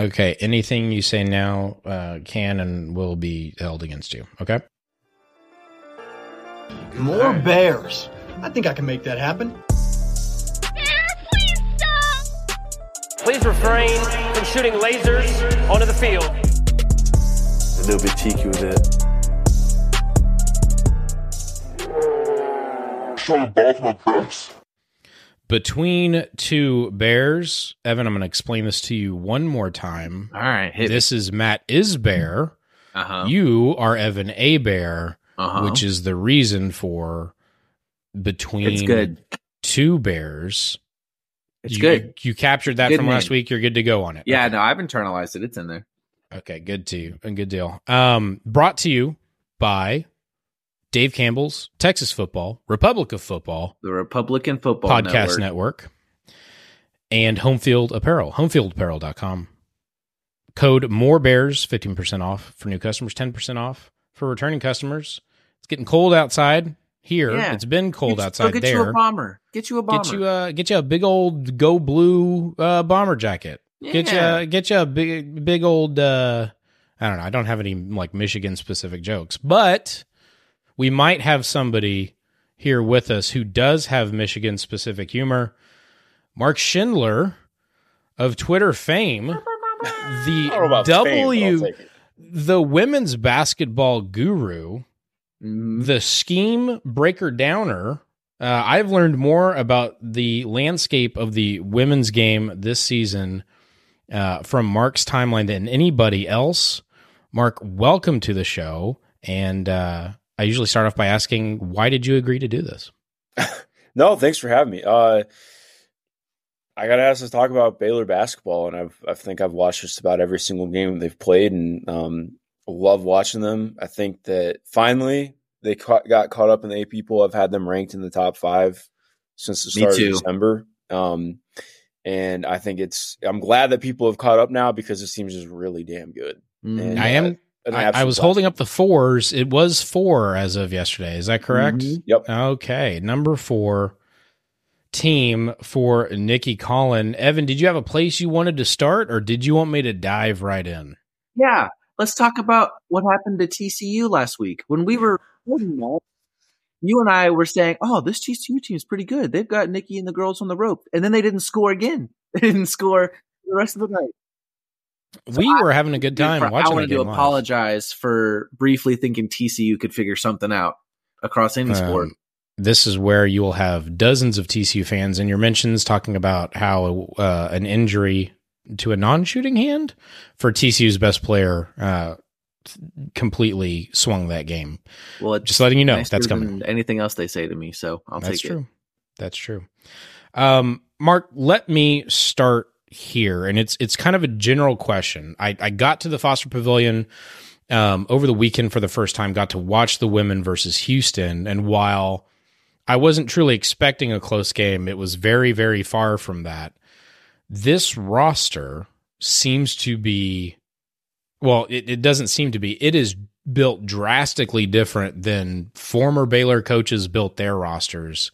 Okay. Anything you say now uh, can and will be held against you. Okay. More bears. I think I can make that happen. Please stop. Please refrain from shooting lasers onto the field. A little bit cheeky with it. Between two bears, Evan, I'm going to explain this to you one more time. All right, This is Matt is bear. Uh huh. You are Evan a bear, Uh-huh. which is the reason for between It's good. two bears. It's you, good. You, you captured that Good from last week. You're good to go on it. Yeah, Okay. no, I've internalized it. It's in there. Okay, good to you. And good deal. Um, brought to you by Dave Campbell's Texas Football, Republic of Football The Republic of Football Podcast Network. Network. and Homefield Apparel, homefieldapparel.com. Code more bears, 15% off for new customers, 10% off for returning customers. It's getting cold outside here. Yeah. It's been cold Get- outside get there. you a bomber. Get you a bomber. Get you a get you a big old go blue uh, bomber jacket. Get Yeah. you get you a big big old uh, I don't know. I don't have any like Michigan specific jokes, but we might have somebody here with us who does have Michigan specific humor. Mark Schindler of Twitter fame, the I don't know about fame, W the women's basketball guru Mhm. the scheme breaker downer. Uh, I've learned more about the landscape of the women's game this season uh, from Mark's timeline than anybody else. Mark, welcome to the show. And uh, I usually start off by asking, why did you agree to do this? No, thanks for having me. Uh, I got asked to talk about Baylor basketball, and I've I think I've watched just about every single game they've played, and um, love watching them. I think that finally they ca- got caught up in the AP poll. I've had them ranked in the top five since the start of December. Um, and I think it's I'm glad that people have caught up now because this team is just really damn good. And, I uh, am. An I, I was blast. holding up the fours. It was four as of yesterday. Is that correct? Mhm. Yep. Okay, number four team for Nicki Collen. Evan, did you have a place you wanted to start, or did you want me to dive right in? Yeah. Let's talk about what happened to TCU last week. When we were recording that, you and I were saying, oh, this TCU team is pretty good. They've got Nicki and the girls on the rope. And then they didn't score again. They didn't score the rest of the night. We were having a good time I watching wanted to game live. apologize for briefly thinking TCU could figure something out across any sport. Um, this is where you will have dozens of TCU fans in your mentions talking about how uh, an injury to a non-shooting hand for TCU's best player uh, completely swung that game. Well, it's Just letting you know that's coming. Anything else they say to me, so I'll That's take true. it. That's true. That's true. Um, Mark, let me start here, and it's it's kind of a general question. I, I got to the Foster Pavilion um, over the weekend for the first time. Got to watch the women versus Houston, and while I wasn't truly expecting a close game, it was very very far from that. This roster seems to be well, it, it doesn't seem to be. It is built drastically different than former Baylor coaches built their rosters.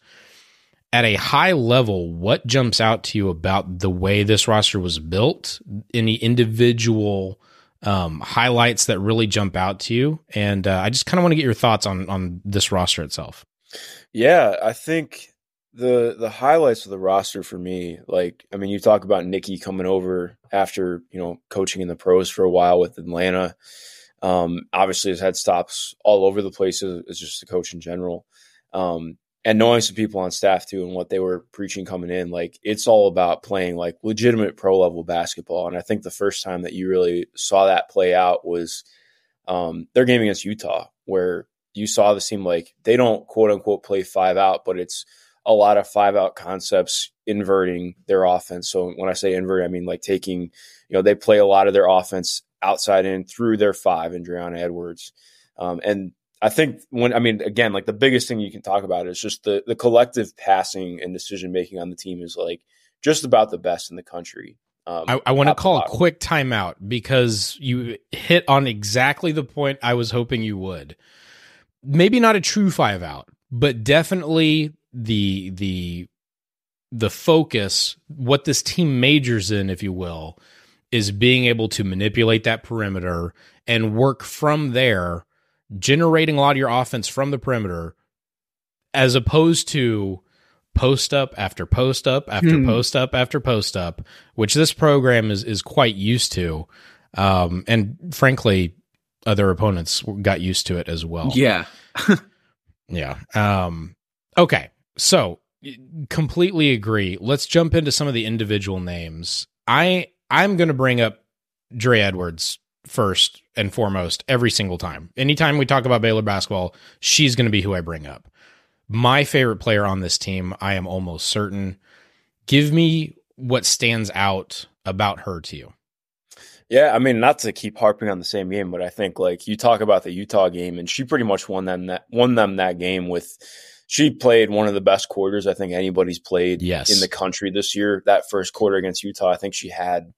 At a high level, what jumps out to you about the way this roster was built? Any individual um, highlights that really jump out to you? And uh, I just kind of want to get your thoughts on on this roster itself. Yeah, I think the the highlights of the roster for me, like I mean, you talk about Nicki coming over after you know coaching in the pros for a while with Atlanta. Um, obviously, has had stops all over the place as, as just a coach in general, um, and knowing some people on staff too and what they were preaching coming in. Like it's all about playing like legitimate pro level basketball, and I think the first time that you really saw that play out was um, their game against Utah, where you saw the team like they don't quote unquote play five out, but it's a lot of five out concepts inverting their offense. So when I say invert, I mean like taking, you know, they play a lot of their offense outside in through their five and Dre'Una Edwards. Um, and I think when I mean again, like the biggest thing you can talk about is just the the collective passing and decision making on the team is like just about the best in the country. Um, I, I want to call a quick timeout because you hit on exactly the point I was hoping you would. Maybe not a true five out, but definitely the the the focus, what this team majors in, if you will, is being able to manipulate that perimeter and work from there, generating a lot of your offense from the perimeter, as opposed to post up after post up after Hmm. post up after post up, which this program is is quite used to, um, and frankly, other opponents got used to it as well. Yeah. Yeah. Um, okay. So completely agree. Let's jump into some of the individual names. I I'm going to bring up Dre Edwards first and foremost every single time. Anytime we talk about Baylor basketball, she's going to be who I bring up. My favorite player on this team, I am almost certain. Give me what stands out about her to you. Yeah, I mean, not to keep harping on the same game, but I think like you talk about the Utah game, and she pretty much won them that won them that game with. She played one of the best quarters I think anybody's played Yes. in the country this year. That first quarter against Utah, I think she had.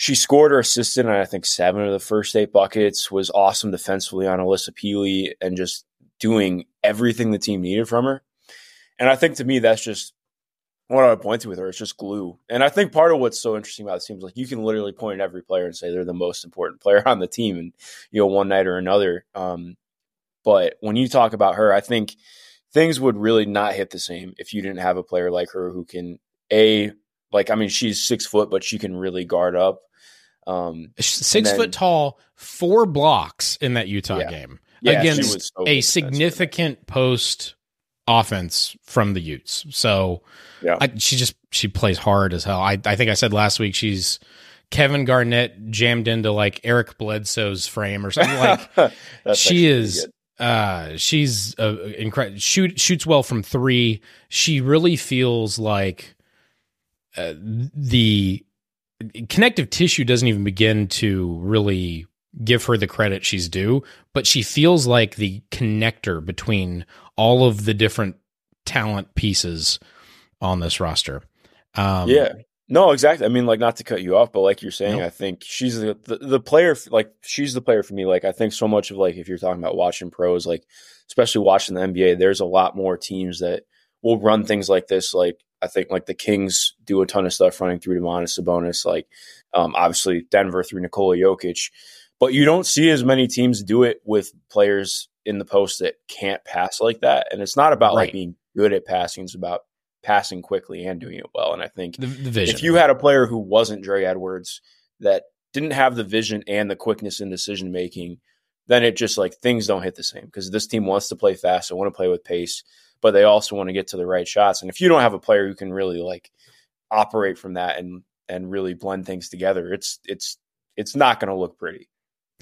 She scored or assisted on I think seven of the first eight buckets. Was awesome defensively on Alissa Pili and just doing everything the team needed from her. And I think to me that's just what I would point to with her. It's just glue. And I think part of what's so interesting about the team is like you can literally point at every player and say they're the most important player on the team, and you know one night or another. Um, but when you talk about her, I think things would really not hit the same if you didn't have a player like her who can a like I mean she's six foot, but she can really guard up. Um, Six then- foot tall, four blocks in that Utah Yeah. game yeah, against so a significant post offense from the Utes. So Yeah. I, she just she plays hard as hell. I I think I said last week she's Kevin Garnett jammed into like Eric Bledsoe's frame or something like. She is uh she's uh, incredible shoot shoots well from 3 she really feels like uh, the connective tissue doesn't even begin to really give her the credit she's due but she feels like the connector between all of the different talent pieces on this roster um yeah. No, exactly. I mean, like, not to cut you off, but like you're saying. I think she's the, the the player. Like, she's the player for me. Like, I think so much of like if you're talking about watching pros, like especially watching the NBA, there's a lot more teams that will run things like this. Like, I think like the Kings do a ton of stuff running through Domantas Sabonis. Like, um, obviously Denver through Nikola Jokic, but you don't see as many teams do it with players in the post that can't pass like that. And it's not about Right. like being good at passing; it's about passing quickly and doing it well. And I think the, the vision if you had a player who wasn't Dre Edwards that didn't have the vision and the quickness in decision making, then it just like things don't hit the same because this team wants to play fast, they want to play with pace, but they also want to get to the right shots. And if you don't have a player who can really like operate from that and and really blend things together, it's it's it's not going to look pretty.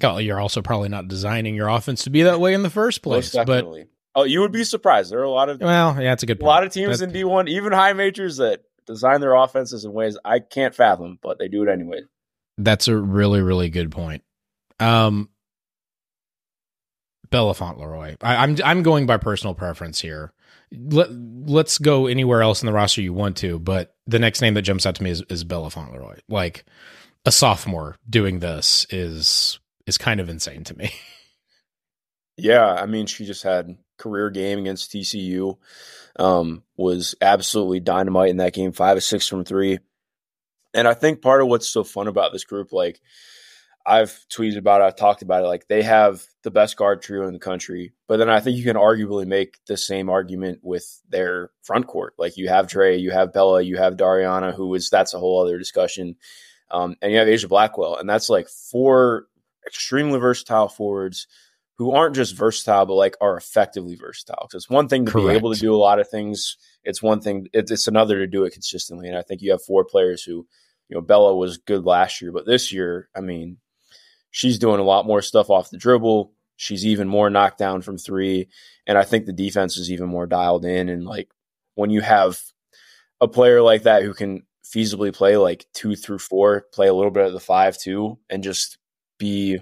Well, you're also probably not designing your offense to be that way in the first place but oh, you would be surprised. There are a lot of well yeah it's a good a point. lot of teams That- in D one, even high majors that design their offenses in ways I can't fathom, but they do it anyway. That's a really, really good point. Um, Bella Fontleroy. I, I'm I'm going by personal preference here. Let Let's go anywhere else in the roster you want to, but the next name that jumps out to me is, is Bella Fontleroy. Like a sophomore doing this is is kind of insane to me. Yeah, I mean, she just had career game against TCU. Um, was absolutely dynamite in that game, five or six from three. And I think part of what's so fun about this group, like I've tweeted about it, I've talked about it, like they have the best guard trio in the country. But then I think you can arguably make the same argument with their front court. Like you have Dre, you have Bella, you have Darianna, who is that's a whole other discussion. Um, and you have Aijha Blackwell, and that's like four extremely versatile forwards who aren't just versatile, but like are effectively versatile. Because it's one thing to be able to do a lot of things. It's one thing. It's, it's another to do it consistently. And I think you have four players who, you know, Bella was good last year, but this year, I mean, she's doing a lot more stuff off the dribble. She's even more knocked down from three, and I think the defense is even more dialed in. And like when you have a player like that who can feasibly play like two through four, play a little bit of the five too, and just be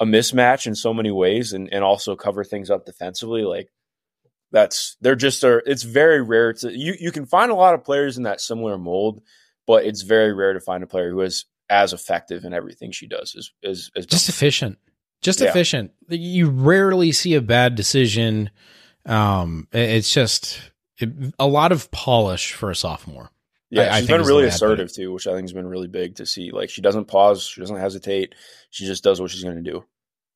a mismatch in so many ways and, and also cover things up defensively like that's they're just are it's very rare to you you can find a lot of players in that similar mold but it's very rare to find a player who is as effective in everything she does as as, as Just efficient. Just Yeah. efficient. You rarely see a bad decision. Um, it's just it, a lot of polish for a sophomore. Yeah, I- I she's think been really way I'd put assertive too, which I think has been really big to see. Like she doesn't pause, she doesn't hesitate, she just does what she's going to do.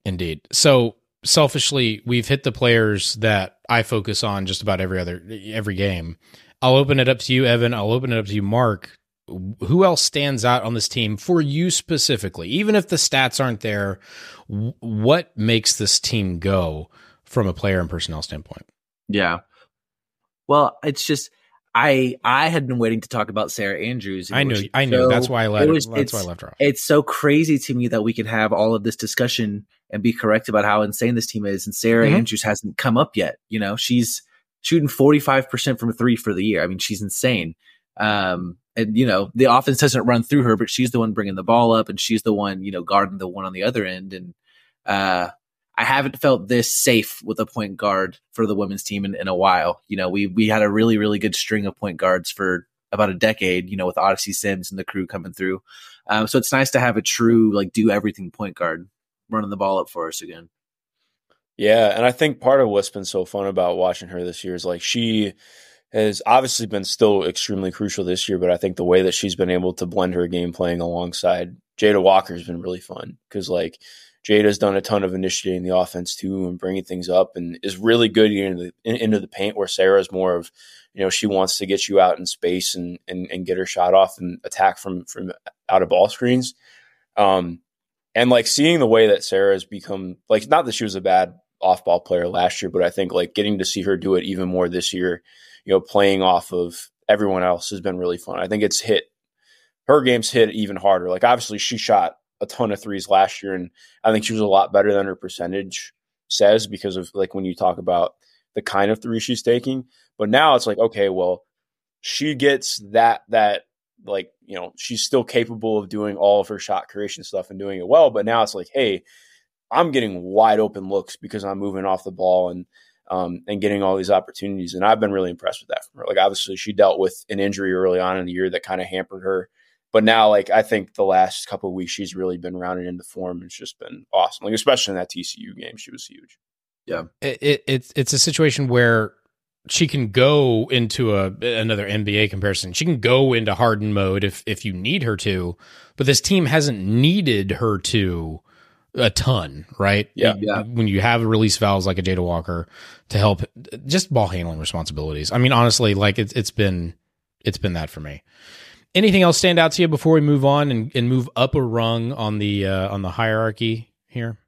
Indeed. So selfishly, we've hit the players that I focus on just about every other every game. I'll open it up to you, Evan. I'll open it up to you, Mark. Who else stands out on this team for you specifically? Even if the stats aren't there, what makes this team go from a player and personnel standpoint? Yeah. Well, it's just I I had been waiting to talk about Sarah Andrews. I knew, was I knew. so- that's why I let. it was- that's why I left her off. It's so crazy to me that we can have all of this discussion and be correct about how insane this team is, and Sarah Mhm. Andrews hasn't come up yet. You know, she's shooting forty five percent from three for the year. I mean, she's insane. Um, and you know, the offense doesn't run through her, but she's the one bringing the ball up, and she's the one you know guarding the one on the other end. And uh, I haven't felt this safe with a point guard for the women's team in, in a while. You know, we we had a really really good string of point guards for about a decade. You know, with Odyssey Sims and the crew coming through. Um, so it's nice to have a true like do everything point guard running the ball up for us again. Yeah, and I think part of what's been so fun about watching her this year is like she has obviously been still extremely crucial this year, but I think the way that she's been able to blend her game playing alongside Jada Walker has been really fun because like Jada's done a ton of initiating the offense too and bringing things up and is really good into the, in, into the paint where Sarah's more of you know she wants to get you out in space and and, and get her shot off and attack from from out of ball screens. Um, and like seeing the way that Sarah has become like not that she was a bad off ball player last year, but I think like getting to see her do it even more this year, you know, playing off of everyone else has been really fun. I think it's hit her game's hit even harder. Like obviously she shot a ton of threes last year and I think she was a lot better than her percentage says because of like when you talk about the kind of three she's taking. But now it's like, okay, well, she gets that that like, you know, she's still capable of doing all of her shot creation stuff and doing it well. But now it's like, hey, I'm getting wide open looks because I'm moving off the ball and um, and getting all these opportunities. And I've been really impressed with that from her. Like obviously she dealt with an injury early on in the year that kind of hampered her. But now, like I think the last couple of weeks, she's really been rounded into form. It's just been awesome. Like especially in that TCU game, she was huge. Yeah. It, it, it's it's a situation where she can go into a another NBA comparison. She can go into hardened mode if if you need her to, but this team hasn't needed her to a ton, right? Yeah. Yeah. When you have release valves like a Jada Walker to help just ball handling responsibilities. I mean, honestly, like it's it's been it's been that for me. Anything else stand out to you before we move on and, and move up a rung on the uh, on the hierarchy here?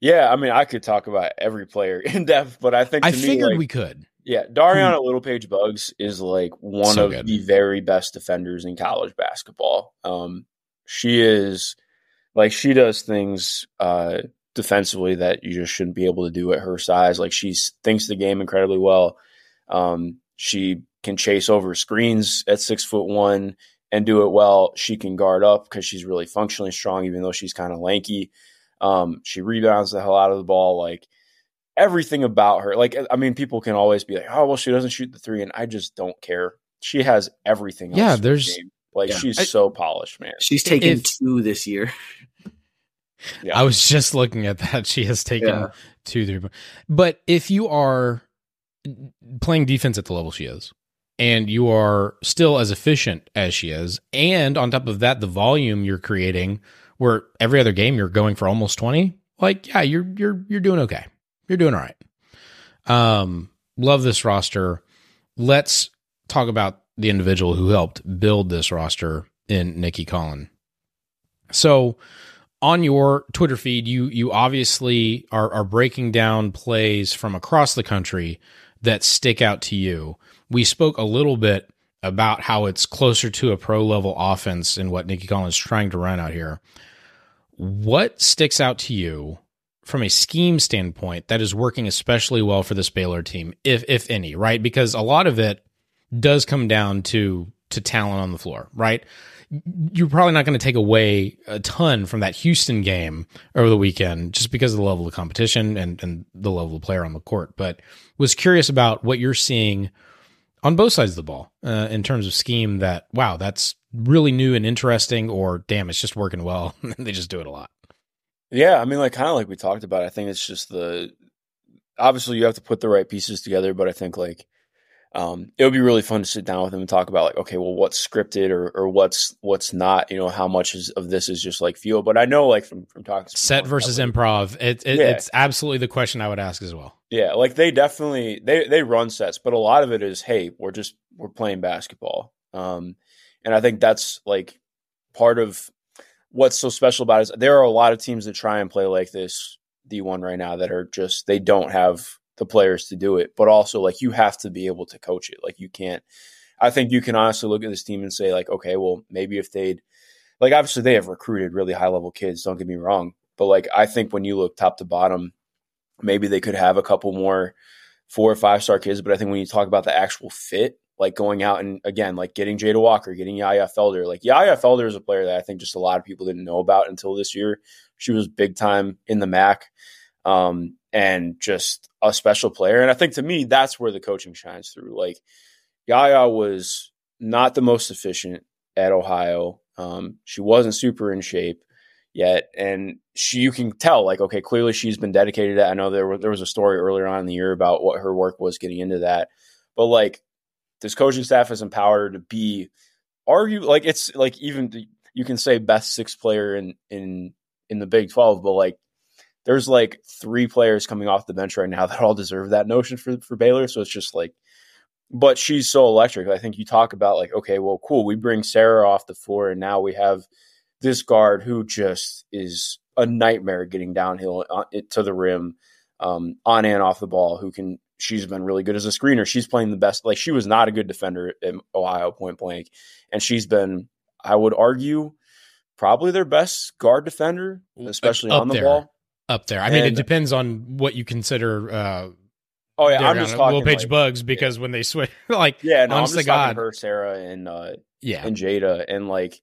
Yeah, I mean, I could talk about every player in depth, but I think I me, figured like, we could. Yeah, Darianna Littlepage-Buggs is like one So of good. the very best defenders in college basketball. Um, she is like she does things uh, defensively that you just shouldn't be able to do at her size. Like she thinks the game incredibly well. Um, she can chase over screens at six foot one and do it well. She can guard up because she's really functionally strong, even though she's kind of lanky. Um, she rebounds the hell out of the ball. Like everything about her. Like, I mean, people can always be like, "Oh, well, she doesn't shoot the three, and I just don't care. She has everything. Else Yeah, in the there's- game. like Yeah. she's I- so polished, man. She's taken If- two this year. Yeah. I was just looking at that. She has taken Yeah. two, three. But if you are playing defense at the level she is, and you are still as efficient as she is, and on top of that, the volume you're creating, where every other game you're going for almost twenty, like yeah, you're you're you're doing okay. You're doing all right. Um, love this roster. Let's talk about the individual who helped build this roster in Nicki Collen. So on your Twitter feed, you you obviously are are breaking down plays from across the country that stick out to you. We spoke a little bit about how it's closer to a pro level offense and what Nikki Collins is trying to run out here. What sticks out to you from a scheme standpoint that is working especially well for this Baylor team, if if any, right? Because a lot of it does come down to to talent on the floor, right? You're probably not going to take away a ton from that Houston game over the weekend just because of the level of competition and, and the level of player on the court. But was curious about what you're seeing on both sides of the ball uh, in terms of scheme that, wow, that's really new and interesting, or damn, it's just working well. they just do it a lot. Yeah, I mean, like kind of like we talked about. I think it's just the obviously you have to put the right pieces together, but I think like um, it would be really fun to sit down with him and talk about like, okay, well, what's scripted or, or what's what's not. You know, how much is, of this is just like feel. But I know like from from talking to set versus improv, it, it Yeah. it's absolutely the question I would ask as well. Yeah, like they definitely they they run sets, but a lot of it is hey, we're just we're playing basketball. Um and I think that's like part of what's so special about it is there are a lot of teams that try and play like this D1 right now that are just they don't have the players to do it, but also like you have to be able to coach it. Like you can't I think you can honestly look at this team and say like okay, well, maybe if they'd like obviously they have recruited really high level kids, don't get me wrong, but like I think when you look top to bottom maybe they could have a couple more four or five star kids. But I think when you talk about the actual fit, like going out and again, like getting Jada Walker, getting Yaya Felder, like Yaya Felder is a player that I think just a lot of people didn't know about until this year. She was big time in the MAC um, and just a special player. And I think to me, that's where the coaching shines through. Like Yaya was not the most efficient at Ohio. Um, she wasn't super in shape yet, and she you can tell like okay, clearly she's been dedicated. To. I know there were, there was a story earlier on in the year about what her work was getting into that, but like this coaching staff has empowered to be argue like it's like even you can say best six player in in in the Big Twelve, but like there's like three players coming off the bench right now that all deserve that notion for for Baylor. So it's just like, but she's so electric. I think you talk about like, okay, well, cool. We bring Sarah off the floor, and now we have this guard who just is a nightmare getting downhill to the rim, um, on and off the ball. Who can? She's been really good as a screener. She's playing the best. Like she was not a good defender at Ohio point blank, and she's been, I would argue, probably their best guard defender, especially Up on the there. ball. Up there, I mean, it depends on what you consider. Uh, Oh yeah, I'm just talking Page like- Bugs because when they switch, like, Yeah, no, honest I'm just God. her, Sarah, and uh, yeah, and Jada, and like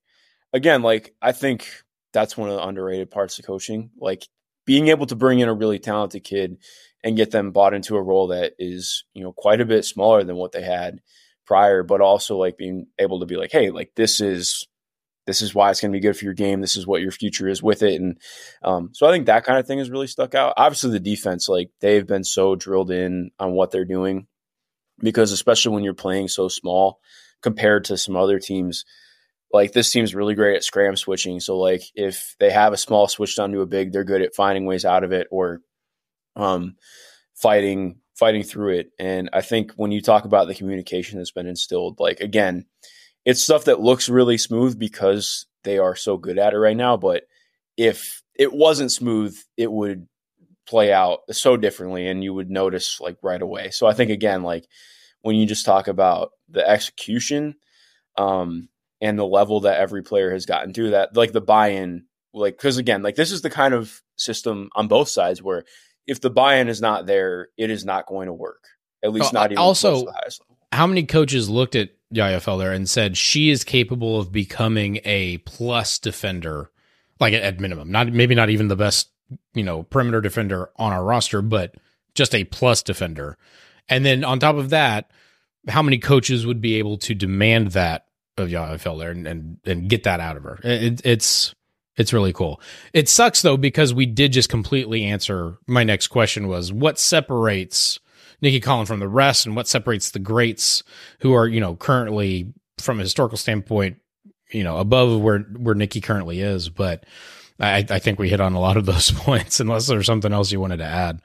again, like I think that's one of the underrated parts of coaching, like being able to bring in a really talented kid and get them bought into a role that is you know quite a bit smaller than what they had prior, but also like being able to be like, hey, like this is this is why it's going to be good for your game. This is what your future is with it, and um, so I think that kind of thing has really stuck out. Obviously, the defense, like they've been so drilled in on what they're doing because especially when you're playing so small compared to some other teams like this team's really great at scram switching so like if they have a small switch down to a big they're good at finding ways out of it or um fighting fighting through it and i think when you talk about the communication that's been instilled like again it's stuff that looks really smooth because they are so good at it right now but if it wasn't smooth it would play out so differently and you would notice like right away. So i think again like when you just talk about the execution um and the level that every player has gotten to that like the buy-in like because again like this is the kind of system on both sides where if the buy-in is not there it is not going to work at least not even also- how many coaches looked at Yaya Felder and said she is capable of becoming a plus defender, like at, minimum, not maybe not even the best, you know, perimeter defender on our roster, but just a plus defender. And then on top of that, how many coaches would be able to demand that of Yaya Felder and, and and get that out of her? It, it's it's really cool. It sucks though because we did just completely answer my next question was what separates Nicki Collen from the rest and what separates the greats who are, you know, currently from a historical standpoint, you know, above where where Nicki currently is. But I, I think we hit on a lot of those points, unless there's something else you wanted to add.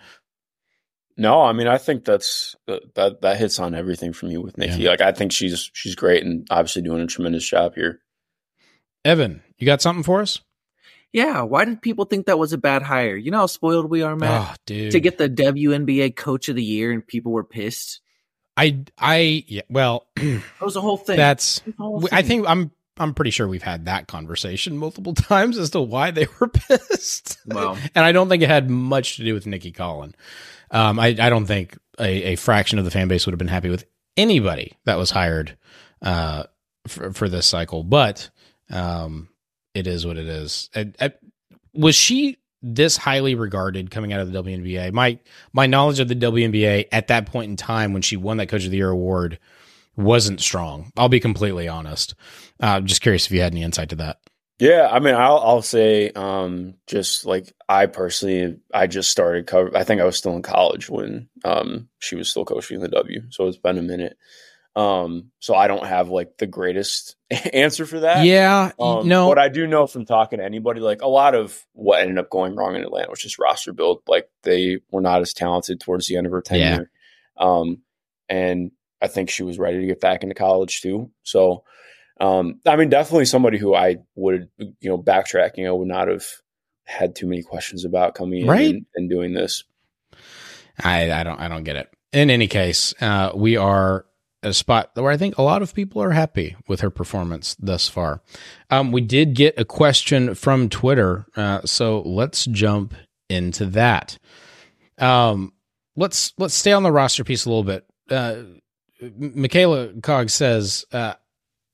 no i mean i think that's uh, that that hits on everything for me with nicki Yeah. like i think she's she's great and obviously doing a tremendous job here Evan, you got something for us? Yeah, why did people think that was a bad hire? You know how spoiled we are, Matt, Oh, dude. to get the WNBA Coach of the Year, and people were pissed. I I yeah, well, That was a whole thing. that's It was a whole I think I'm I'm pretty sure we've had that conversation multiple times as to why they were pissed. Well. and I don't think it had much to do with Nicki Collen. Um, I, I don't think a, a fraction of the fan base would have been happy with anybody that was hired uh, for, for this cycle, but um, it is what it is. And, uh, was she this highly regarded coming out of the WNBA? My my knowledge of the WNBA at that point in time when she won that Coach of the Year award wasn't strong. I'll be completely honest. Uh, just curious if you had any insight to that. Yeah, I mean, I'll I'll say, um, just like I personally, I just started cover. I think I was still in college when um, she was still coaching the W, so it's been a minute. Um, so I don't have like the greatest answer for that. Yeah, Um, no, What I do know from talking to anybody, like a lot of what ended up going wrong in Atlanta was just roster build. Like they were not as talented towards the end of her tenure. Um, and I think she was ready to get back into college too. So, um, I mean, definitely somebody who I would, you know, backtracking, I would not have had too many questions about coming in Right. and, and doing this. I, I don't I don't get it. In any case, uh, we are a spot where I think a lot of people are happy with her performance thus far. Um, we did get a question from Twitter, uh, so let's jump into that. Um, let's let's stay on the roster piece a little bit. Uh, Michaela Cog says, uh,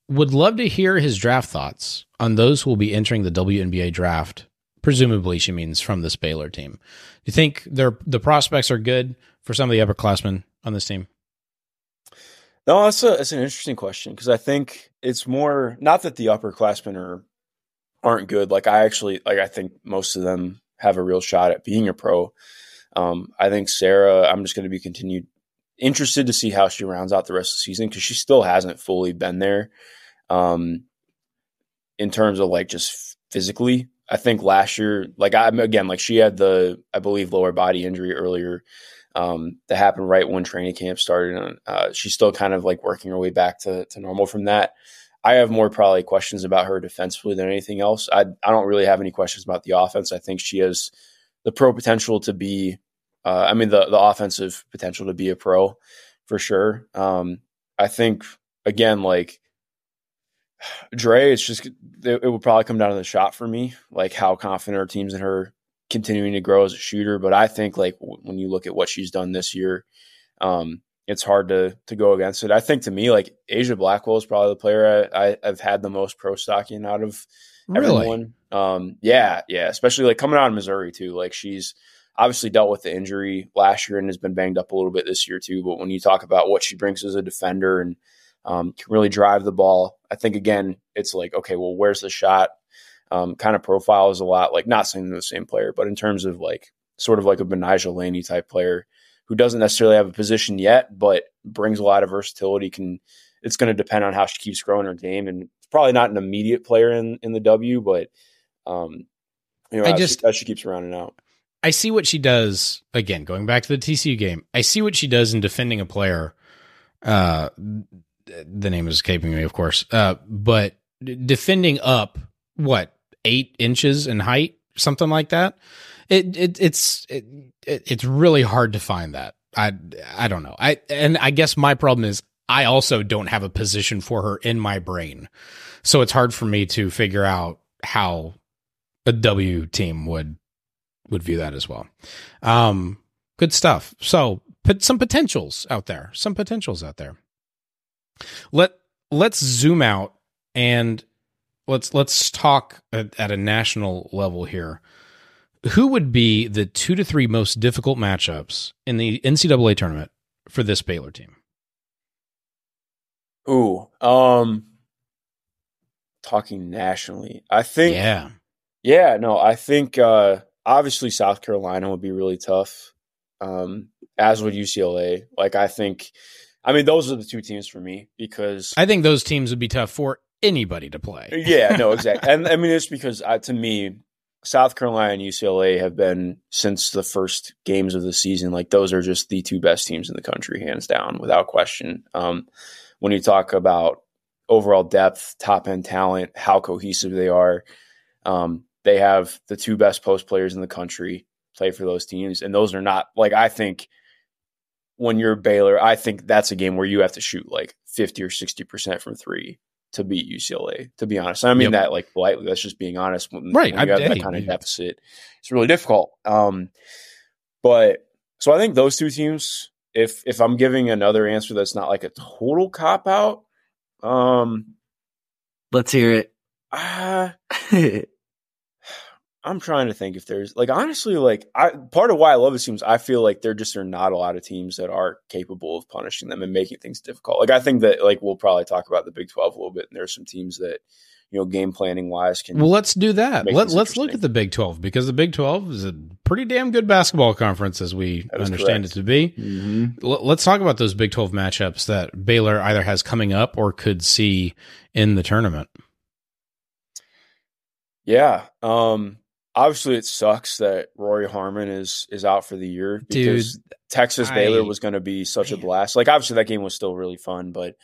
"Would love to hear his draft thoughts on those who will be entering the WNBA draft." Presumably, she means from this Baylor team. Do you think the prospects are good for some of the upperclassmen on this team? No, that's a that's an interesting question because I think it's more not that the upperclassmen are aren't good. Like I actually like I think most of them have a real shot at being a pro. Um, I think Sarah, I'm just going to be continued interested to see how she rounds out the rest of the season because she still hasn't fully been there. Um, in terms of like just physically, I think last year, like I'm again, like she had the I believe lower body injury earlier um, that happened right when training camp started. And uh, she's still kind of like working her way back to, to normal from that. I have more probably questions about her defensively than anything else. I, I don't really have any questions about the offense. I think she has the pro potential to be, uh, I mean, the, the offensive potential to be a pro for sure. Um, I think, again, like Dre, it's just, it, it would probably come down to the shot for me, like how confident our teams in her continuing to grow as a shooter. But I think like w- when you look at what she's done this year, um, it's hard to to go against it. I think to me, like Aijha Blackwell is probably the player I, I, I've had the most pro stocking out of everyone. Um, yeah, yeah, especially like coming out of Missouri too. Like she's obviously dealt with the injury last year and has been banged up a little bit this year too. But when you talk about what she brings as a defender and um, can really drive the ball, I think again it's like okay, well, where's the shot? Um, kind of profile is a lot like not saying the same player, but in terms of like sort of like a Betnijah Laney type player who doesn't necessarily have a position yet, but brings a lot of versatility. Can it's going to depend on how she keeps growing her game, and it's probably not an immediate player in in the W, but um, you know, I just- she, as she keeps rounding out. I see what she does again, going back to the TCU game. I see what she does in defending a player. Uh, the name is escaping me, of course. Uh, but defending up what eight inches in height, something like that. It, it it's it, it, it's really hard to find that. I I don't know. I and I guess my problem is I also don't have a position for her in my brain, so it's hard for me to figure out how a W team would would view that as well. Um, good stuff. So put some potentials out there. Some potentials out there. Let let's zoom out and let's let's talk at, at a national level here. Who would be the two to three most difficult matchups in the NCAA tournament for this Baylor team? Ooh, um, talking nationally, I think. Yeah, Yeah, no, I think uh, obviously South Carolina would be really tough, um, as would UCLA. Like, I think, I mean, those are the two teams for me because, I think those teams would be tough for anybody to play. yeah, no, exactly. and I mean, it's because uh, to me, South Carolina and UCLA have been since the first games of the season. Like, those are just the two best teams in the country, hands down, without question. Um, when you talk about overall depth, top end talent, how cohesive they are. Um, they have the two best post players in the country play for those teams, and those are not like I think when you're Baylor, I think that's a game where you have to shoot like fifty or sixty percent from three to beat UCLA. To be honest, I mean Yep. that like politely. That's just being honest. When, Right, when you have that kind of deficit, it's really difficult. Um, but so I think those two teams. If if I'm giving another answer that's not like a total cop out, um, Let's hear it. uh, I'm trying to think if there's like honestly like I part of why I love the teams I feel like there just are not a lot of teams that are capable of punishing them and making things difficult. Like I think that like we'll probably talk about the Big 12 a little bit and there's some teams that you know, game planning wise can. Well, let's do that. Let, let's look at the Big 12 because the Big 12 is a pretty damn good basketball conference as we understand correct. it to be. Mm-hmm. L- let's talk about those Big 12 matchups that Baylor either has coming up or could see in the tournament. Yeah. Um, obviously, it sucks that Rori Harmon is is out for the year because Texas I- Baylor was going to be such a blast. Like, obviously, that game was still really fun, but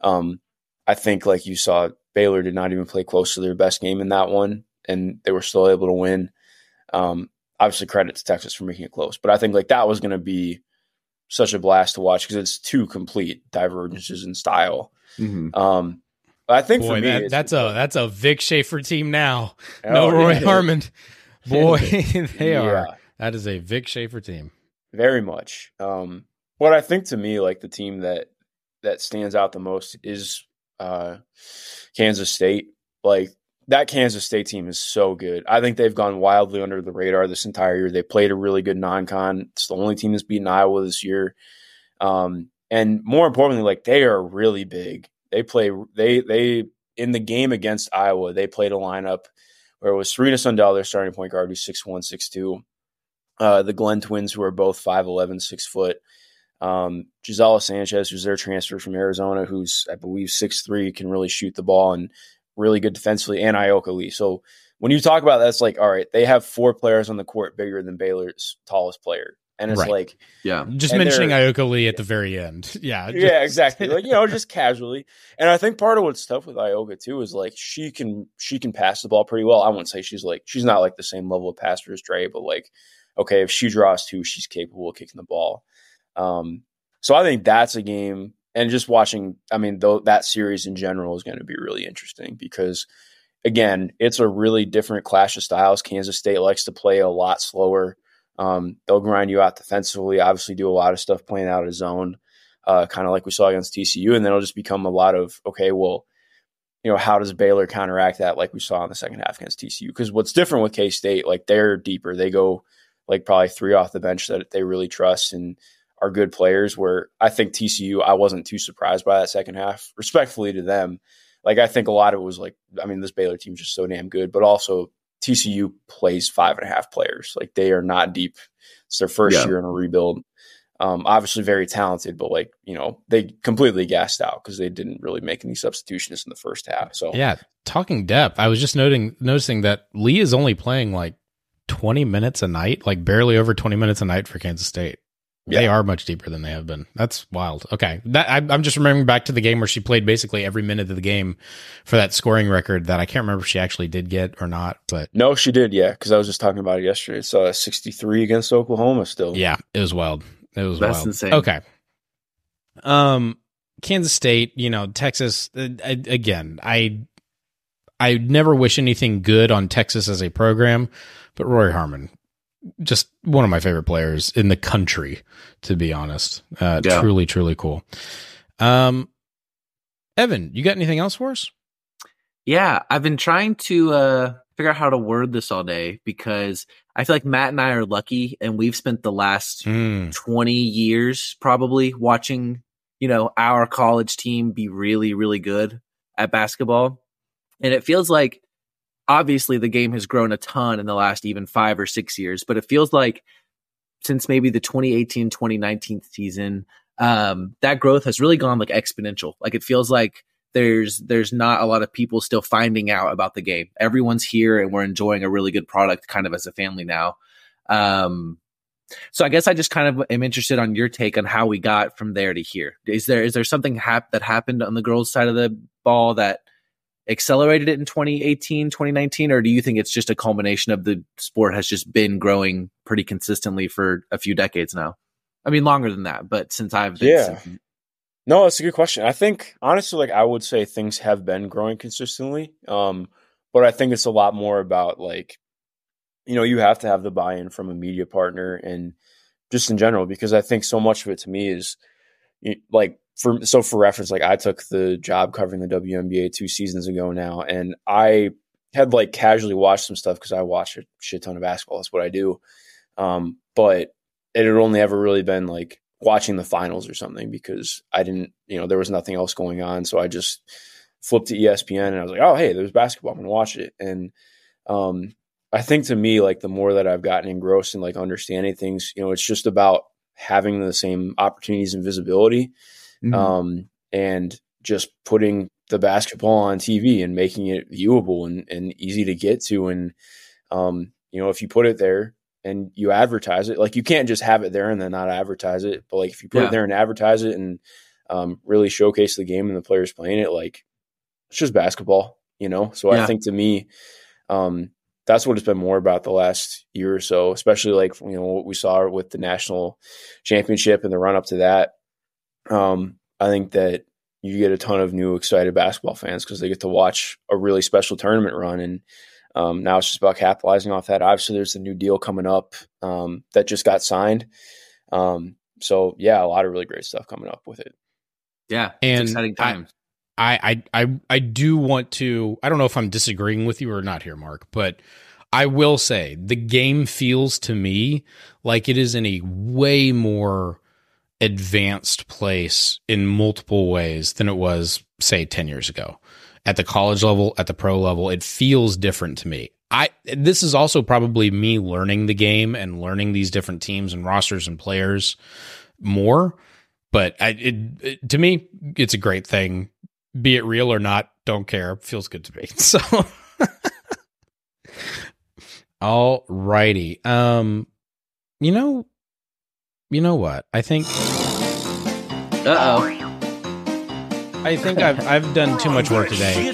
um, I think like you saw, Baylor did not even play close to their best game in that one, and they were still able to win. Um, obviously, credit to Texas for making it close, but I think like that was going to be such a blast to watch because it's two complete divergences in style. Mm-hmm. Um, but I think for me, that, that's a that's a Vic Schaefer team now. Oh, no Rori yeah. Harmon. Boy, they Yeah. are. That is a Vic Schaefer team. Very much. Um, what I think to me, like the team that that stands out the most is uh, Kansas State. Like that Kansas State team is so good. I think they've gone wildly under the radar this entire year. They played a really good non-con. It's the only team that's beaten Iowa this year. Um, and more importantly, like they are really big. They play. They they in the game against Iowa, they played a lineup where it was Serena Sundell, their starting point guard, who's six one, six two uh, the Glenn twins, who are both 5'11, six foot. Um, Gisela Sanchez, who's their transfer from Arizona, who's, I believe, 6'3, can really shoot the ball and really good defensively, and Ayoka Lee. So when you talk about that, it's like, all right, they have four players on the court bigger than Baylor's tallest player. And it's Right. like, Yeah. Just mentioning they're- Ayoka Lee at the very end. Yeah. just- yeah, exactly. Like you know, just casually. And I think part of what's tough with Ayoka too is like she can she can pass the ball pretty well. I wouldn't say she's like she's not like the same level of passer as Dre, but like okay, if she draws two, she's capable of kicking the ball. Um, so I think that's a game. And just watching, I mean, though that series in general is going to be really interesting because again, it's a really different clash of styles. Kansas State likes to play a lot slower. Um, they'll grind you out defensively. Obviously, do a lot of stuff playing out of zone, uh, kind of like we saw against TCU, and then it'll just become a lot of okay, well, you know, how does Baylor counteract that, like we saw in the second half against TCU? Because what's different with K State, like they're deeper. They go like probably three off the bench that they really trust and are good players. Where I think TCU, I wasn't too surprised by that second half. Respectfully to them, like I think a lot of it was like, I mean, this Baylor team's just so damn good, but also TCU plays five and a half players. Like they are not deep. It's their first Yeah. year in a rebuild. Um, obviously very talented, but like you know they completely gassed out because they didn't really make any substitutions in the first half. So Yeah, talking depth, I was just noting noticing that Lee is only playing like 20 minutes a night, like barely over 20 minutes a night for Kansas State. They are much deeper than they have been. That's wild. Okay, that I, I'm just remembering back to the game where she played basically every minute of the game for that scoring record that I can't remember if she actually did get or not. But no, she did, yeah, because I was just talking about it yesterday. It's uh, 63 against Oklahoma still. yeah, it was wild. It was That's wild. insane. Okay. Um, Kansas State, you know, Texas. Uh, I- again, I I never wish anything good on Texas as a program, but Rori Harmon, just one of my favorite players in the country, to be honest. Uh, Yeah. Truly, truly cool. Um, Evan, you got anything else for us? Yeah, I've been trying to uh, figure out how to word this all day because I feel like Matt and I are lucky, and we've spent the last Mm, 20 years probably watching, you know, our college team be really, really good at basketball. And it feels like obviously the game has grown a ton in the last even five or six years, but it feels like since maybe the 2018 2019 season, um, that growth has really gone like exponential. Like it feels like there's there's not a lot of people still finding out about the game. Everyone's here and we're enjoying a really good product kind of as a family now. Um, so I guess I just kind of am interested on your take on how we got from there to here. Is there is there something hap- that happened on the girls' side of the ball that accelerated it in 2018, 2019 or do you think it's just a culmination of the sport has just been growing pretty consistently for a few decades now? I mean longer than that, but since I've been Yeah. since- No, that's a good question. I think honestly, like I would say things have been growing consistently. Um, but I think it's a lot more about like, you know, you have to have the buy-in from a media partner and just in general, because I think so much of it to me is like for so for reference, like I took the job covering the WNBA two seasons ago now, and I had like casually watched some stuff because I watch a shit ton of basketball. That's what I do. Um, but it had only ever really been like watching the finals or something because I didn't, you know, there was nothing else going on. So I just flipped to ESPN and I was like, oh hey, there's basketball. I'm gonna watch it. And um, I think to me, like the more that I've gotten engrossed in like understanding things, you know, it's just about having the same opportunities and visibility, Mhm. um, and just putting the basketball on TV and making it viewable and, and easy to get to. And um, you know, if you put it there and you advertise it, like you can't just have it there and then not advertise it. But like if you put Yeah. it there and advertise it and um, really showcase the game and the players playing it, like it's just basketball, you know. So Yeah. I think to me, um, that's what it's been more about the last year or so, especially like you know what we saw with the national championship and the run up to that. Um, I think that you get a ton of new excited basketball fans because they get to watch a really special tournament run, and um, now it's just about capitalizing off that. Obviously, there's a new deal coming up um, that just got signed. Um, so yeah, a lot of really great stuff coming up with it. Yeah, And it's exciting I- times. I, I I I do want to I don't know if I'm disagreeing with you or not here, Mark, but I will say the game feels to me like it is in a way more advanced place in multiple ways than it was, say, 10 years ago. At the college level, at the pro level, it feels different to me. I this is also probably me learning the game and learning these different teams and rosters and players more. But I, it, it to me, it's a great thing be it real or not, don't care. Feels good to me. So, all righty. Um, you know, you know what? I think Uh oh. I think I've I've done too much work today.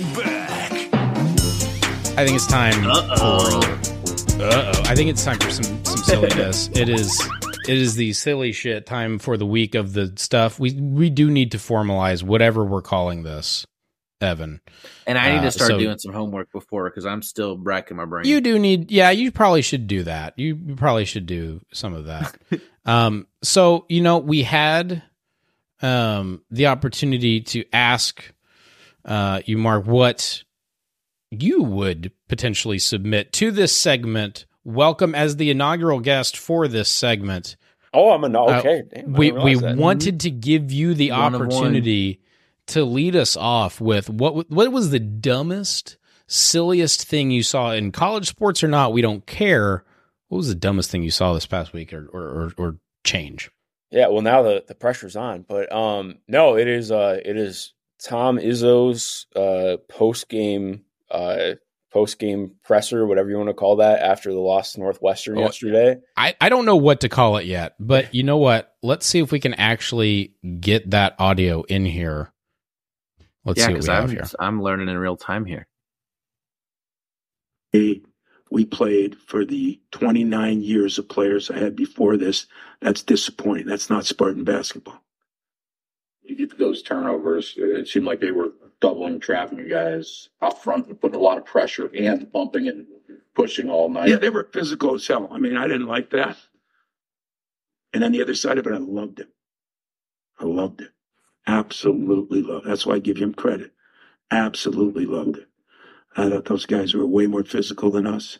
I think it's time for. Uh oh. I think it's time for some some silliness. it is. It is the silly shit time for the week of the stuff. We we do need to formalize whatever we're calling this, Evan. And I need Uh, to start so- doing some homework before because I'm still bracking my brain. You do need, yeah, you probably should do that. You probably should do some of that. um, so you know, we had um the opportunity to ask uh you, Mark, what you would potentially submit to this segment. Welcome as the inaugural guest for this segment. Oh, I'm a Uh, okay. Damn, we we that. wanted to give you the One of one. opportunity to lead us off with what what was the dumbest, silliest thing you saw in college sports or not? We don't care. What was the dumbest thing you saw this past week or or or, or change? Yeah, well now the, the pressure's on. But um no, it is uh it is Tom Izzo's uh post game uh post game presser, whatever you want to call that, after the loss to Northwestern Oh, yesterday. I, I don't know what to call it yet, but you know what? Let's see if we can actually get that audio in here. Let's yeah, see what because we I'm here. I'm learning in real time here. we we played for the 29 years of players I had before this. That's disappointing. That's not Spartan basketball. you get those turnovers. It seemed like they were doubling, trapping you guys up front and putting a lot of pressure and bumping and pushing all night. Yeah, they were physical as hell. I mean, I didn't like that. And on the other side of it, I loved it. I loved it. Absolutely loved. That's why I give him credit. Absolutely loved it. I thought those guys were way more physical than us.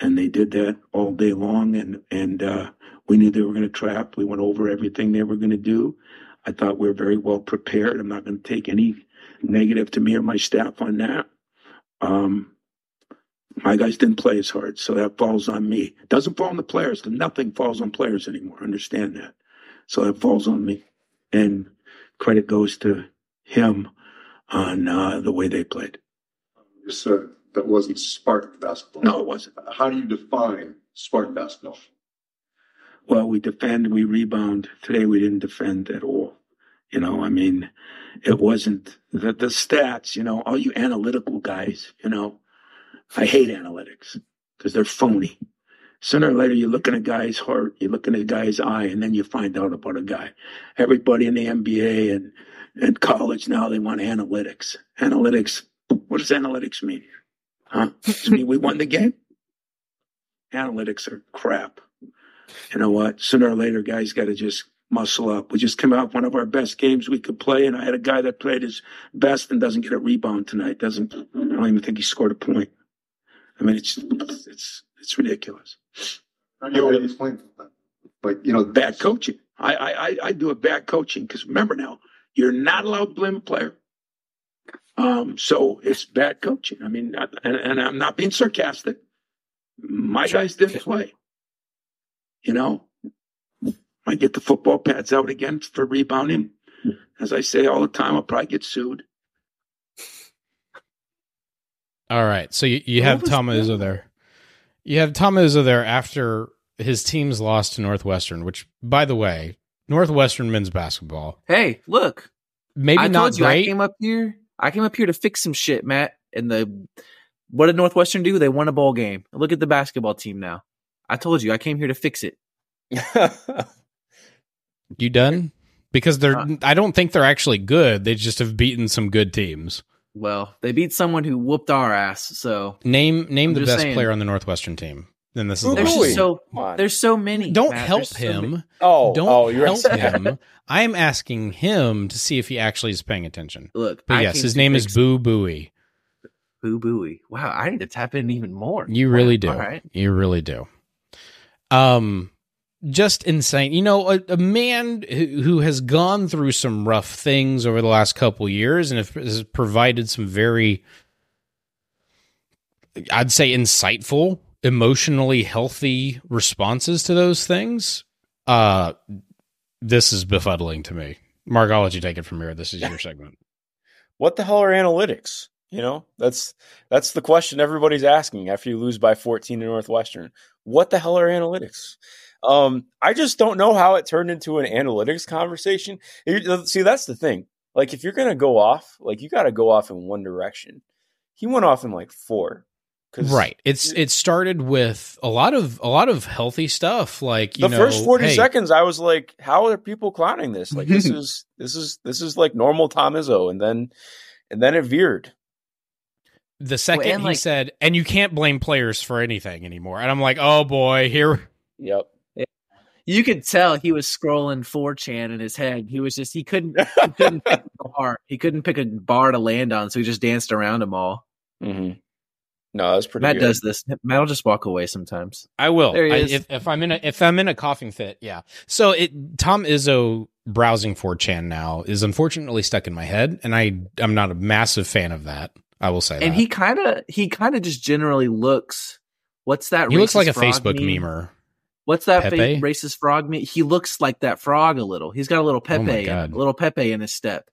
And they did that all day long. And, and, uh, we knew they were going to trap. We went over everything they were going to do. I thought we were very well prepared. I'm not going to take any negative to me or my staff on that. Um, my guys didn't play as hard, so that falls on me. It Doesn't fall on the players. 'cause Nothing falls on players anymore. Understand that. So that falls on me, and credit goes to him on uh, the way they played. You said that wasn't Spartan basketball. No, it wasn't. How do you define Spartan basketball? Well, we defend, we rebound. Today we didn't defend at all. You know, I mean, it wasn't the, the stats, you know, all you analytical guys, you know, I hate analytics because they're phony. Sooner or later, you look in a guy's heart, you look in a guy's eye, and then you find out about a guy. Everybody in the NBA and, and college now, they want analytics. Analytics, what does analytics mean? Huh? Does mean we won the game? Analytics are crap you know what? Sooner or later, guys got to just muscle up. We just came out one of our best games we could play, and I had a guy that played his best and doesn't get a rebound tonight. Doesn't I don't even think he scored a point. I mean, it's it's it's ridiculous. How do you explain that? Like, you know, Bad coaching. I I I, I do a bad coaching because remember now, you're not allowed to blame a player. Um, so it's bad coaching. I mean, and, and I'm not being sarcastic. My guys didn't play. You know, I get the football pads out again for rebounding. As I say all the time, I'll probably get sued. All right. So you, you have Tom Izzo there. You have Tom Izzo there after his team's lost to Northwestern, which, by the way, Northwestern men's basketball. Hey, look. Maybe I not told you great. I came up here. I came up here to fix some shit, Matt. And the what did Northwestern do? They won a bowl game. Look at the basketball team now. I told you I came here to fix it. you done? Because they're Uh, I don't think they're actually good. They just have beaten some good teams. Well, they beat someone who whooped our ass. So Name name I'm the just best saying. player on the Northwestern team. Then this is the there's Buie. so there's so many. Don't Matt. help There's so him. oh, Don't oh, you're help him. I am asking him to see if he actually is paying attention. Look, But I yes, his name is Boo Buie. Boo Buie. Wow, I need to tap in even more. You Wow, really do. All right. You really do. Um, just insane. You know, a, a man who, has gone through some rough things over the last couple years and has provided some very, I'd say, insightful, emotionally healthy responses to those things. Uh, this is befuddling to me. Mark, I'll let you take it from here. This is your segment. what the hell are analytics? You know, that's that's the question everybody's asking after you lose by 14 to Northwestern. What the hell are analytics? Um, I just don't know how it turned into an analytics conversation. See, that's the thing. Like, if you're gonna go off, like you got to go off in one direction. He went off in like four. Right. It's it started with a lot of a lot of healthy stuff, like you the know, first 40 hey, seconds, I was like, how are people clowning this? Like, this is this is this is like normal Tom Izzo, and then and then it veered. The second and, he like- said, and you can't blame players for anything anymore. And I'm like, oh boy, here. Yep. You could tell he was scrolling 4chan in his head. He was just he couldn't he couldn't pick a bar. He couldn't pick a bar to land on, so he just danced around them all. Mm-hmm. No, that's pretty. Matt good. does this. Matt will just walk away sometimes. I will. There he I- if, if I'm in a if I'm in a coughing fit, yeah. So it Tom Izzo browsing 4chan now is unfortunately stuck in my head, and I I'm not a massive fan of that. I will say And that. he kind of he kind of just generally looks. What's that? he looks like a Facebook meme? memer. What's that Pepe? racist frog meme? He looks like that frog a little. He's got a little Oh Pepe, God. a little Pepe in his step.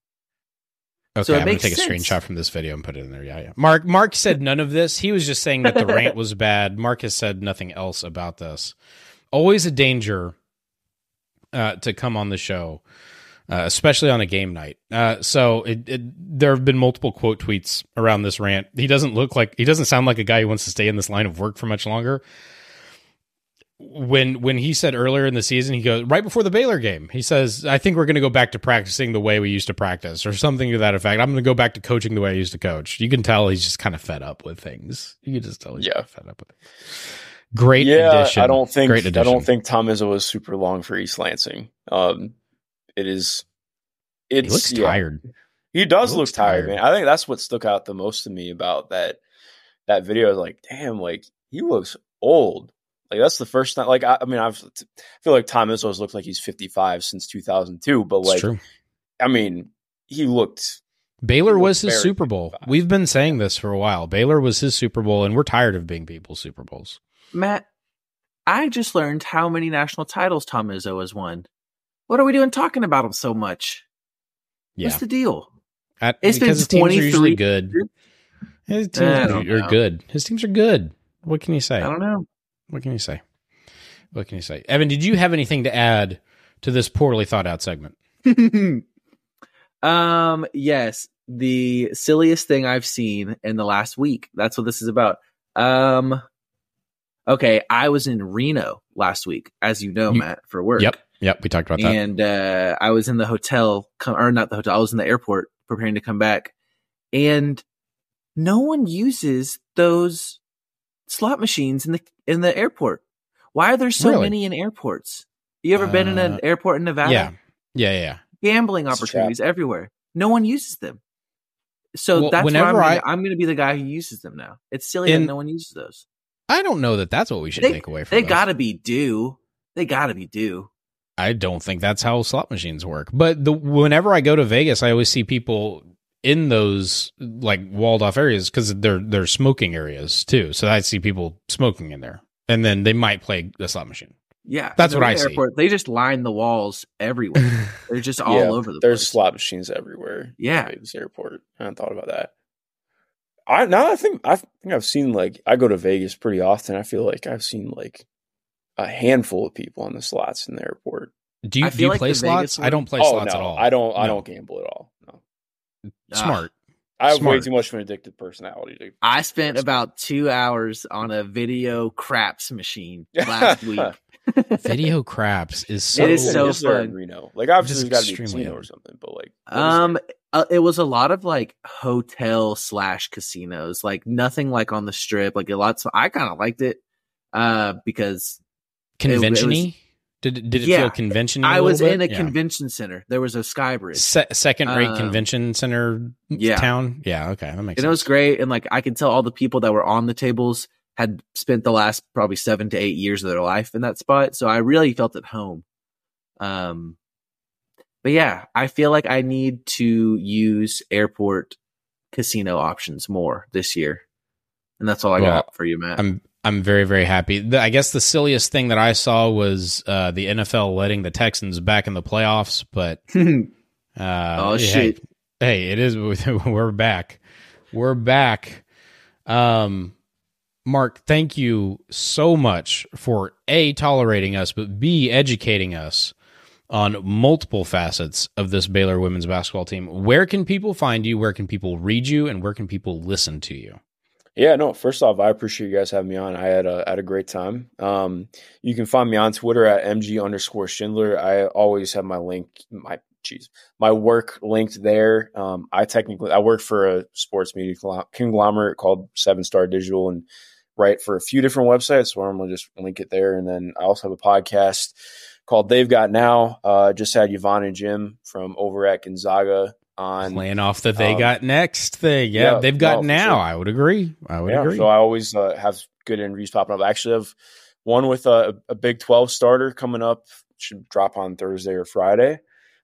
Okay, So I'm gonna take a screenshot from this video and put it in there. Yeah, yeah. Mark Mark said none of this. He was just saying that the rant was bad. Mark has said nothing else about this. Always a danger uh, to come on the show, uh, especially on a game night. Uh, so it, it, there have been multiple quote tweets around this rant. He doesn't look like he doesn't sound like a guy who wants to stay in this line of work for much longer. When when he said earlier in the season, he goes right before the Baylor game. He says, "I think we're going to go back to practicing the way we used to practice, or something to that effect. I'm going to go back to coaching the way I used to coach." You can tell he's just kind of fed up with things. You can just tell he's Yeah. fed up with it. Great yeah, addition. I don't think Great I don't think Tom Izzo is super long for East Lansing. Um, it is. It's he looks yeah. tired. He does He look tired, tired. man. I think that's what stuck out the most to me about that that video. Like, damn, like he looks old. Like that's the first time. Like, I, I mean, I've, I feel like Tom Izzo's looked like he's fifty five since two thousand two. But like, true. I mean, he looked. Baylor He was looked his Super Bowl. 55. We've been saying this for a while. Baylor was his Super Bowl, and we're tired of being people's Super Bowls. Matt, I just learned how many national titles Tom Izzo has won. What are we doing talking about him so much? Yeah, What's the deal? At- It's been because his teams are usually good. His teams don't are know. good. His teams are good. What can you say? I don't know. What can you say? What can you say? Evan, did you have anything to add to this poorly thought out segment? um, yes, the silliest thing I've seen in the last week. That's what this is about. Um, okay, I was in Reno last week, as you know, You- Matt, for work. Yep. Yep. We talked about that. and uh, I was in the hotel, or not the hotel. I was in the airport preparing to come back, and no one uses those slot machines in the in the airport. Why are there so Really? many in airports? You ever been in Uh, an airport in Nevada? yeah. Yeah. Yeah. yeah. gambling It's opportunities everywhere. No one uses them. So Well, that's where I'm whenever gonna, I- I'm going to be the guy who uses them now. It's silly In- that no one uses those. I don't know that that's what we should They, take away from they got to be due. They got to be due. I don't think that's how slot machines work. But the whenever I go to Vegas, I always see people in those like walled off areas because they're they're smoking areas too. So I see people smoking in there, and then they might play the slot machine. Yeah, That's in what the I see. airport, They just line the walls everywhere. They're just all Yeah, over the place. There's place. slot machines everywhere. Yeah. at this airport. I hadn't thought about that. I now I think I think I've seen like I go to Vegas pretty often. I feel like I've seen like a handful of people on the slots in the airport. Do you, do you like play slots? I don't play oh slots no, at all. I don't. I No. don't gamble at all. No, Smart. I have way too much of an addictive personality. To, I spent about two hours on a video craps machine last week. Video craps is so. It is so Is there in fun. Reno. Like obviously, Just there's got to be a casino or something. But like, Um, uh, it was a lot of like hotel slash casinos, like nothing like on the strip. Like a lot. So I kind of liked it, uh, because convention-y? Did it, did it Yeah. feel convention? I was in a convention center. There was a sky bridge. Se- second rate Um, convention center yeah. town. Yeah, okay, that makes and it was great. And like I could tell all the people that were on the tables had spent the last probably seven to eight years of their life in that spot. So I really felt at home. Um, but yeah, I feel like I need to use airport casino options more this year. And that's all I Well, got for you, Matt. I'm I'm very very happy. The, I guess the silliest thing that I saw was uh, the NFL letting the Texans back in the playoffs, but uh, Oh, hey, shit. Hey, it is. We're back. We're back. Um, Mark, thank you so much for a tolerating us, but b educating us on multiple facets of this Baylor women's basketball team. Where can people find you? Where can people read you? And where can people listen to you? Yeah, no. First off, I appreciate you guys having me on. I had a had a great time. Um, you can find me on Twitter at mg underscore Schindler. I always have my link, my geez, my work linked there. Um, I technically I work for a sports media conglomerate called Seven Star Digital and write for a few different websites. So I'm gonna just link it there. And then I also have a podcast called They've Got Now. Uh, just had Yvonne Ejim from over at Gonzaga on Playing off that they Um, got next thing. Yeah, yeah, they've got no, now. sure. I would agree. I would yeah, agree. so I always uh, have good interviews popping up. I actually have one with a, a Big Twelve starter coming up. Should drop on Thursday or Friday.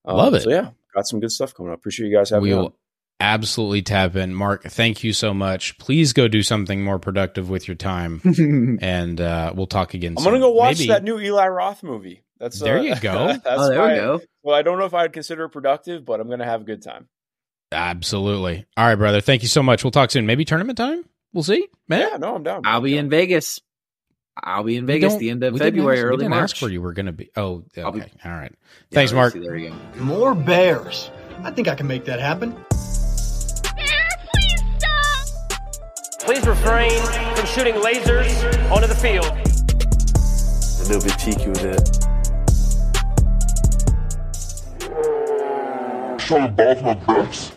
Um, Love it. So yeah, got some good stuff coming up. Appreciate you guys having me. we'll on. absolutely tap in. Mark, thank you so much. Please go do something more productive with your time, and uh, we'll talk again. I'm soon. gonna go watch Maybe- that new Eli Roth movie. That's There uh, you go. that's oh, there my- we go. Well, I don't know if I'd consider it productive, but I'm gonna have a good time. Absolutely. All right, brother. Thank you so much. We'll talk soon. Maybe tournament time. We'll see. Man, Yeah, no, I'm down. I'll I'm be down. in Vegas. I'll be in Vegas the end of we didn't February, ask- we early didn't March. ask where you were going to be. Oh, I'll be- okay. All right. Yeah, Thanks, let's Mark. There you go. More bears. I think I can make that happen. Bear, please stop. Please refrain from shooting lasers onto the field. A little bit cheeky with it. Showing both my breasts.